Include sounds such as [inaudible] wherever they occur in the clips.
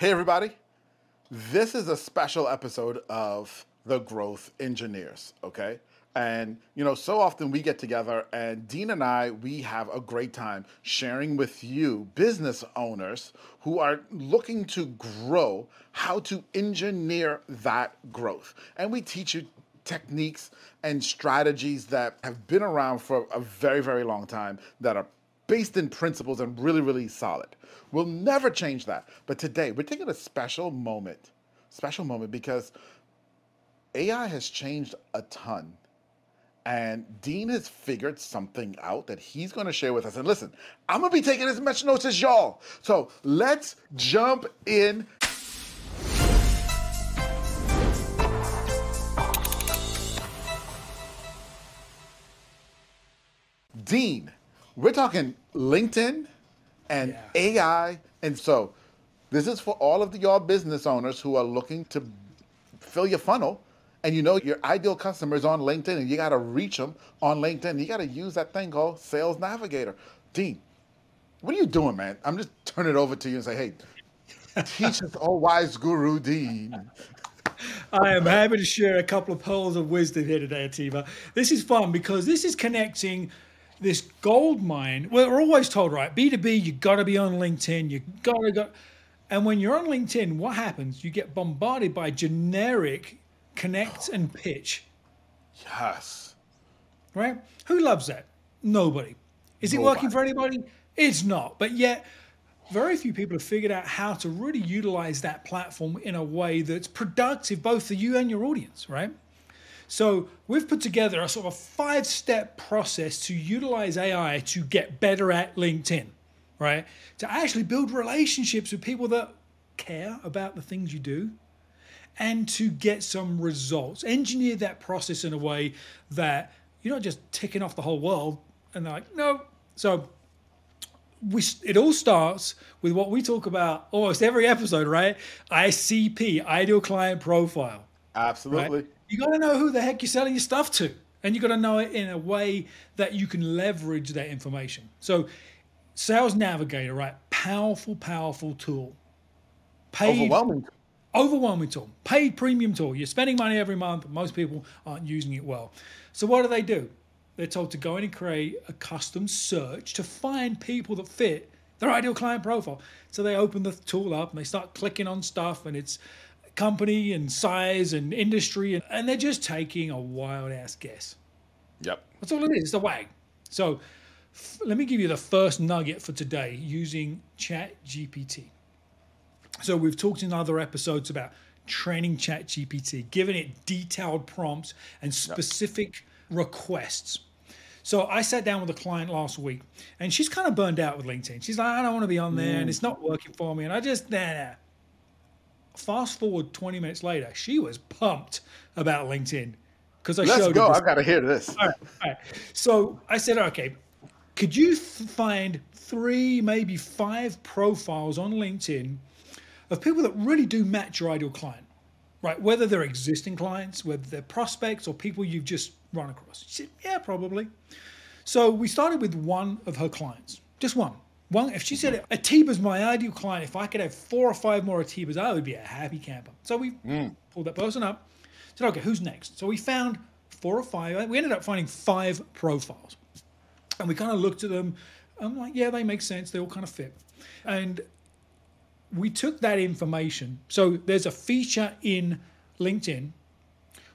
Hey, everybody. This is a special episode of The Growth Engineers, okay? And, you know, so often we get together, and Dean and I, we have a great time sharing with you, business owners who are looking to grow, how to engineer that growth. And we teach you techniques and strategies that have been around for a very, very long time that are based in principles and really, really solid. We'll never change that. But today, we're taking a special moment, special moment because AI has changed a ton. And Dean has figured something out that he's going to share with us. And listen, I'm going to be taking as much notes as y'all. So let's jump in. Dean, we're talking LinkedIn and Yeah. AI. And so this is for all of the, y'all business owners who are looking to fill your funnel. And you know your ideal customers on LinkedIn and you got to reach them on LinkedIn. You got to use that thing called Sales Navigator. Dean, what are you doing, man? I'm just turning it over to you and say, hey, teach us, oh wise guru Dean. [laughs] I am happy to share a couple of pearls of wisdom here today, Atiba. This is fun because this is connecting this gold mine. Well, we're always told, right? B2B, you got to be on LinkedIn. You got to go. And when you're on LinkedIn, what happens? You get bombarded by generic connect and pitch, Yes. right? Who loves that? Nobody. Is it working for anybody? It's not. But yet, very few people have figured out how to really utilize that platform in a way that's productive both for you and your audience, right? So we've put together a sort of a five step process to utilize AI to get better at LinkedIn, right? To actually build relationships with people that care about the things you do and to get some results. Engineer that process in a way that you're not just ticking off the whole world and they're like, no. So we it all starts with what we talk about almost every episode, right? ICP, ideal client profile. Absolutely. Right? You got to know who the heck you're selling your stuff to, and you got to know it in a way that you can leverage that information. So, Sales Navigator, right? Powerful, powerful tool. Paid, Overwhelming. overwhelming tool, paid premium tool. You're spending money every month. Most people aren't using it well. So what do they do? They're told to go in and create a custom search to find people that fit their ideal client profile. So they open the tool up and they start clicking on stuff, and it's company and size and industry, and, and they're just taking a wild ass guess. Yep. That's all it is. It's a wag. So let me give you the first nugget for today using Chat GPT. So we've talked in other episodes about training Chat GPT, giving it detailed prompts and specific requests. So I sat down with a client last week and she's kind of burned out with LinkedIn. She's like, I don't want to be on there and mm. it's not working for me. And I just, nah, nah. Fast forward 20 minutes later, she was pumped about LinkedIn because I Let's showed go. her this I got to hear this. all right, all right. So I said, okay, could you find three, maybe five profiles on LinkedIn of people that really do match your ideal client, right? Whether they're existing clients, whether they're prospects or people you've just run across. She said, yeah, probably. So we started with one of her clients, just one. One, if she said Atiba's my ideal client, if I could have four or five more Atibas, I would be a happy camper. So we hmm. pulled that person up. Said, okay, who's next? So we found four or five. We ended up finding five profiles, and we kind of looked at them. I'm like, yeah, they make sense. They all kind of fit, and we took that information. So there's a feature in LinkedIn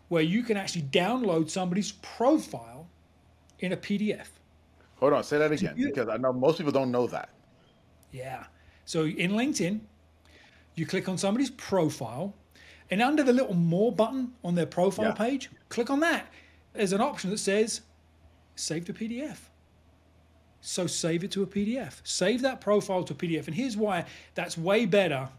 where you can actually download somebody's profile in a PDF. Hold on. Say that again you- because I know most people don't know that. Yeah. So in LinkedIn, you click on somebody's profile, and under the little more button on their profile Yeah. page, click on that. There's an option that says save to PDF. So save it to a PDF. Save that profile to a PDF. And here's why that's way better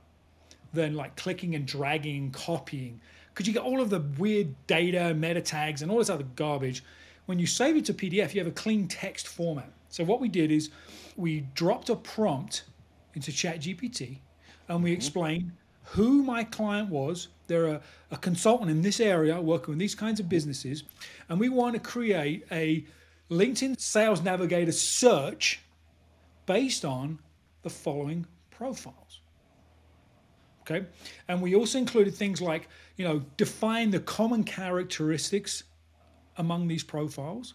than like clicking and dragging and copying because you get all of the weird data, meta tags, and all this other garbage. When you save it to PDF, you have a clean text format. So what we did is we dropped a prompt into ChatGPT and we mm-hmm. explained who my client was. They're a, a consultant in this area working with these kinds of businesses, and we want to create a LinkedIn Sales Navigator search based on the following profiles. Okay. And we also included things like, you know, define the common characteristics among these profiles,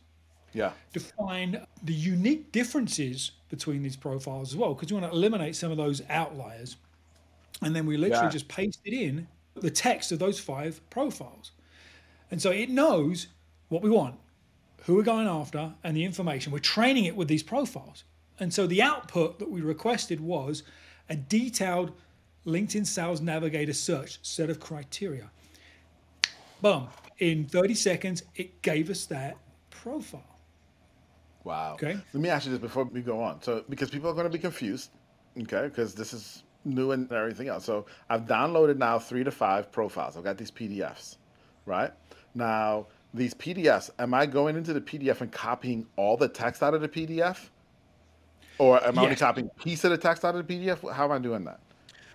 Yeah. define the unique differences between these profiles as well, because you want to eliminate some of those outliers. And then we literally Yeah. just pasted in the text of those five profiles. And so it knows what we want, who we're going after, and the information. We're training it with these profiles. And so the output that we requested was a detailed LinkedIn Sales Navigator search set of criteria. Boom. In 30 seconds, it gave us that profile. Wow. Okay. Let me ask you this before we go on. So, because people are going to be confused, okay, because this is new and everything else. So, I've downloaded now three to five profiles. I've got these PDFs, right? Now, these PDFs, am I going into the PDF and copying all the text out of the PDF? Or am I only copying a piece of the text out of the PDF? How am I doing that?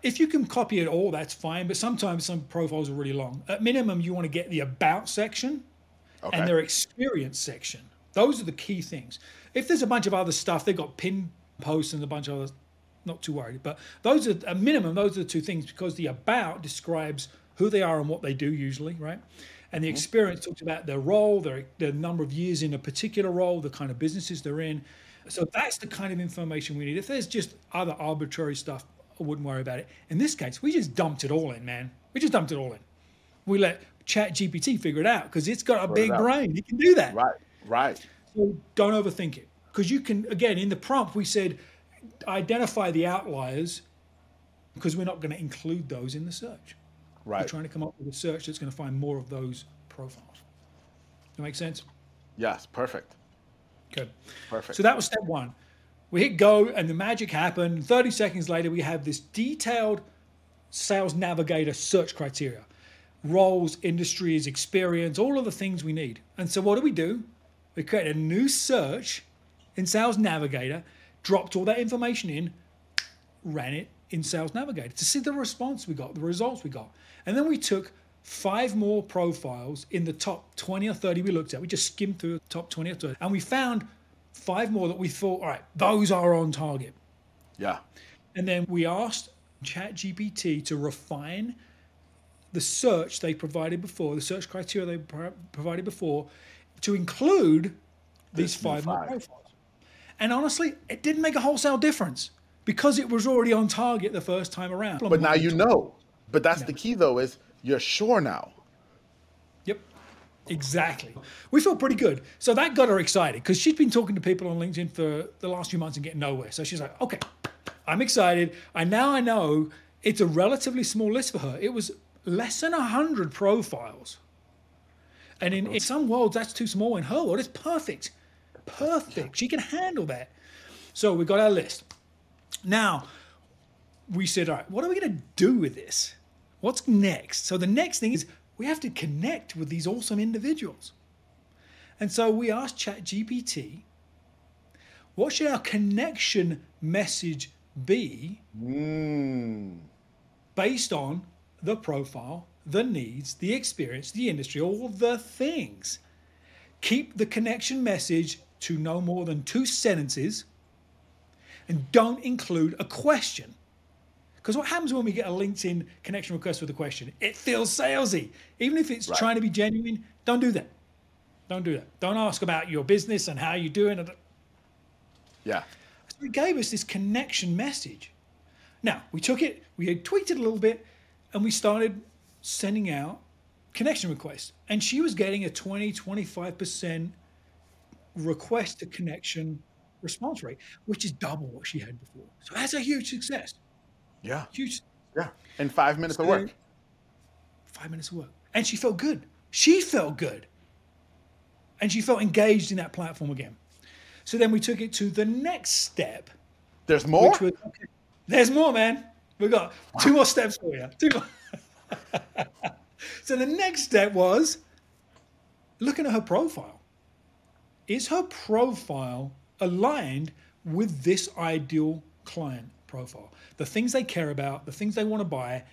If you can copy it all, that's fine. But sometimes some profiles are really long. At minimum, you want to get the about section Okay. and their experience section. Those are the key things. If there's a bunch of other stuff, they've got pin posts and a bunch of others, not too worried. But those are, at minimum, those are the two things because the about describes who they are and what they do usually, right? And the mm-hmm. experience talks about their role, their, their number of years in a particular role, the kind of businesses they're in. So that's the kind of information we need. If there's just other arbitrary stuff, I wouldn't worry about it. In this case, we just dumped it all in, man. We just dumped it all in. We let Chat GPT figure it out because it's got a big brain. It can do that. right, right. So don't overthink it. Because you can, again, in the prompt, we said identify the outliers because we're not going to include those in the search. Right. We're trying to come up with a search that's going to find more of those profiles. That make sense? Yes, perfect. Good. Perfect. So that was step one. We hit go, and the magic happened. 30 seconds later, we have this detailed sales navigator search criteria roles, industries, experience, all of the things we need. And so, what do we do? We create a new search in Sales Navigator, dropped all that information in, ran it in Sales Navigator to see the response we got, the results we got. And then we took five more profiles in the top 20 or 30 we looked at. We just skimmed through the top 20 or 30, and we found five more that we thought, all right, those are on target. yeah. And then we asked ChatGPT to refine the search they provided before, the search criteria they pro- provided before, to include these This five more profiles. And honestly, it didn't make a wholesale difference because it was already on target the first time around. But now you know. But that's the key, though, is you're sure now. Exactly. We felt pretty good. So that got her excited because she'd been talking to people on LinkedIn for the last few months and getting nowhere. So she's like, okay, I'm excited. And now I know it's a relatively small list for her. It was less than 100 profiles. And in, in some worlds, that's too small. In her world, it's perfect. Perfect. She can handle that. So we got our list. Now, we said, all right, what are we going to do with this? What's next? So the next thing is we have to connect with these awesome individuals. And so we asked ChatGPT, what should our connection message be Mm. based on the profile, the needs, the experience, the industry, all the things? Keep the connection message to no more than two sentences and don't include a question. Because what happens when we get a LinkedIn connection request with a question? It feels salesy. Even if it's Right. trying to be genuine, don't do that. Don't do that. Don't ask about your business and how you're doing it. Yeah. So it gave us this connection message. Now, we took it, we had tweaked it a little bit, and we started sending out connection requests. And she was getting a 20, 25% request to connection response rate, which is double what she had before. So that's a huge success. Yeah. Huge Yeah. In five minutes of work. five minutes of work. And she felt good. She felt good. And she felt engaged in that platform again. So then we took it to the next step, There's more? was okay, there's more, man. We've got two more steps for you. Two more. [laughs] so the next step was looking at her profile. Is her profile aligned with this ideal client profile? The things they care about, the things they want to buy.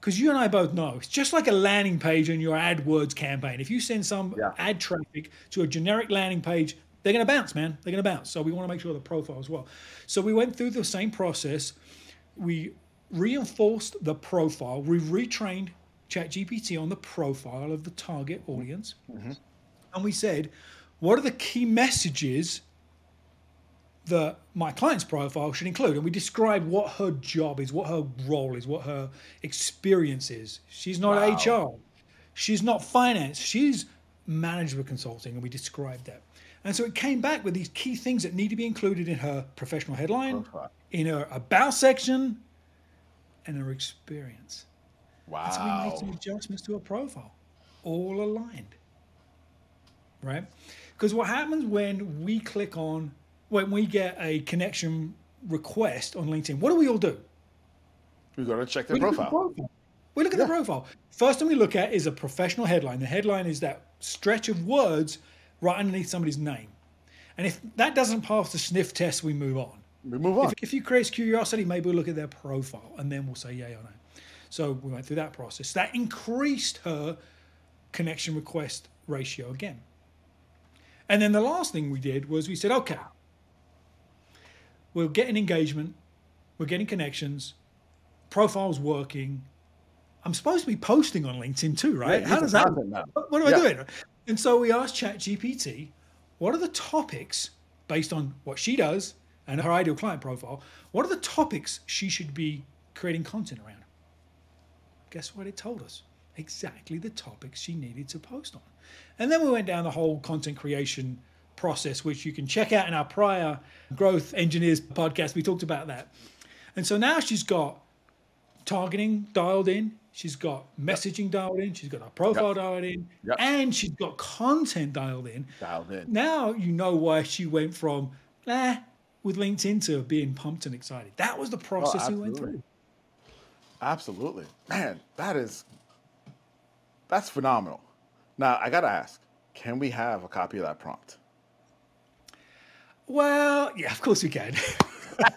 Because you and I both know it's just like a landing page in your AdWords campaign. If you send some Yeah. ad traffic to a generic landing page, they're going to bounce, man. They're going to bounce. So we want to make sure the profile as well. So we went through the same process. We reinforced the profile. We retrained ChatGPT on the profile of the target audience. Mm-hmm. And we said, what are the key messages that my client's profile should include? And we describe what her job is, what her role is, what her experience is. She's not wow. HR, she's not finance, she's management consulting. And we described that. And so it came back with these key things that need to be included in her professional headline, in her about section, and her experience. Wow. So we made some adjustments to her profile, all aligned. Right? Because what happens when we click on, when we get a connection request on LinkedIn, what do we all do? We gotta check their profile. The profile. We look at yeah. the profile. First thing we look at is a professional headline. The headline is that stretch of words right underneath somebody's name. And if that doesn't pass the sniff test, we move on. We move on. If, if you create curiosity, maybe we'll look at their profile and then we'll say yay or no. So we went through that process. That increased her connection request ratio again. And then the last thing we did was we said, okay, we're getting engagement, we're getting connections, profile's working. I'm supposed to be posting on LinkedIn too, right? Yeah, How does that? Now. What am yeah. I doing? And so we asked ChatGPT, what are the topics based on what she does and her ideal client profile? What are the topics she should be creating content around? Guess what it told us? Exactly the topics she needed to post on. And then we went down the whole content creation process, which you can check out in our prior Growth Engineers podcast. We talked about that. And so now she's got targeting dialed in, she's got messaging yep. dialed in, she's got her profile yep. dialed in, yep. and she's got content dialed in. Dialed in. Now you know why she went from, eh, with LinkedIn to being pumped and excited. That was the oh, process oh, we went through. Absolutely. Man, that is that's phenomenal. Now I gotta ask, can we have a copy of that prompt? Well, yeah, of course we can.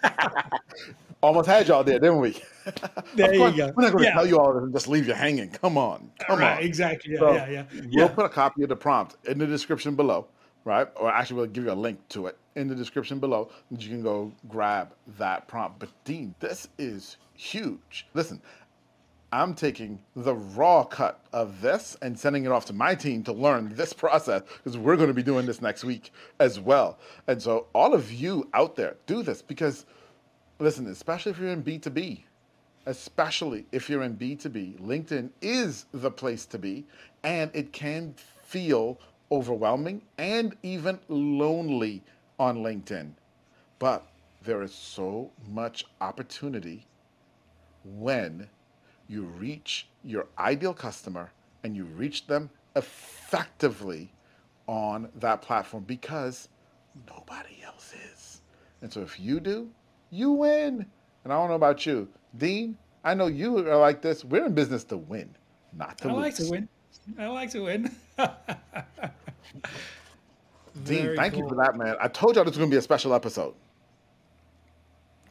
[laughs] Almost had y'all there, didn't we? [laughs] There you go. We're not going to yeah. tell you all this and just leave you hanging. Come on, come right, on. Exactly. Yeah, so yeah, yeah. We'll yeah. put a copy of the prompt in the description below, right? Or actually, we'll give you a link to it in the description below, and you can go grab that prompt. But Dean, this is huge. Listen, I'm taking the raw cut of this and sending it off to my team to learn this process because we're going to be doing this next week as well. And so, all of you out there, do this because, listen, especially if you're in B2B, especially if you're in B2B, LinkedIn is the place to be, and it can feel overwhelming and even lonely on LinkedIn. But there is so much opportunity when you reach your ideal customer and you reach them effectively on that platform because nobody else is. And so if you do, you win. And I don't know about you, Dean. I know you are like this. We're in business to win, not to I lose. I like to win. I like to win. [laughs] Dean, thank cool. you for that, man. I told y'all this was going to be a special episode.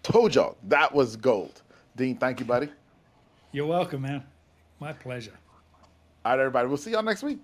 Told y'all that was gold. Dean, thank you, buddy. You're welcome, man. My pleasure. All right, everybody. We'll see y'all next week.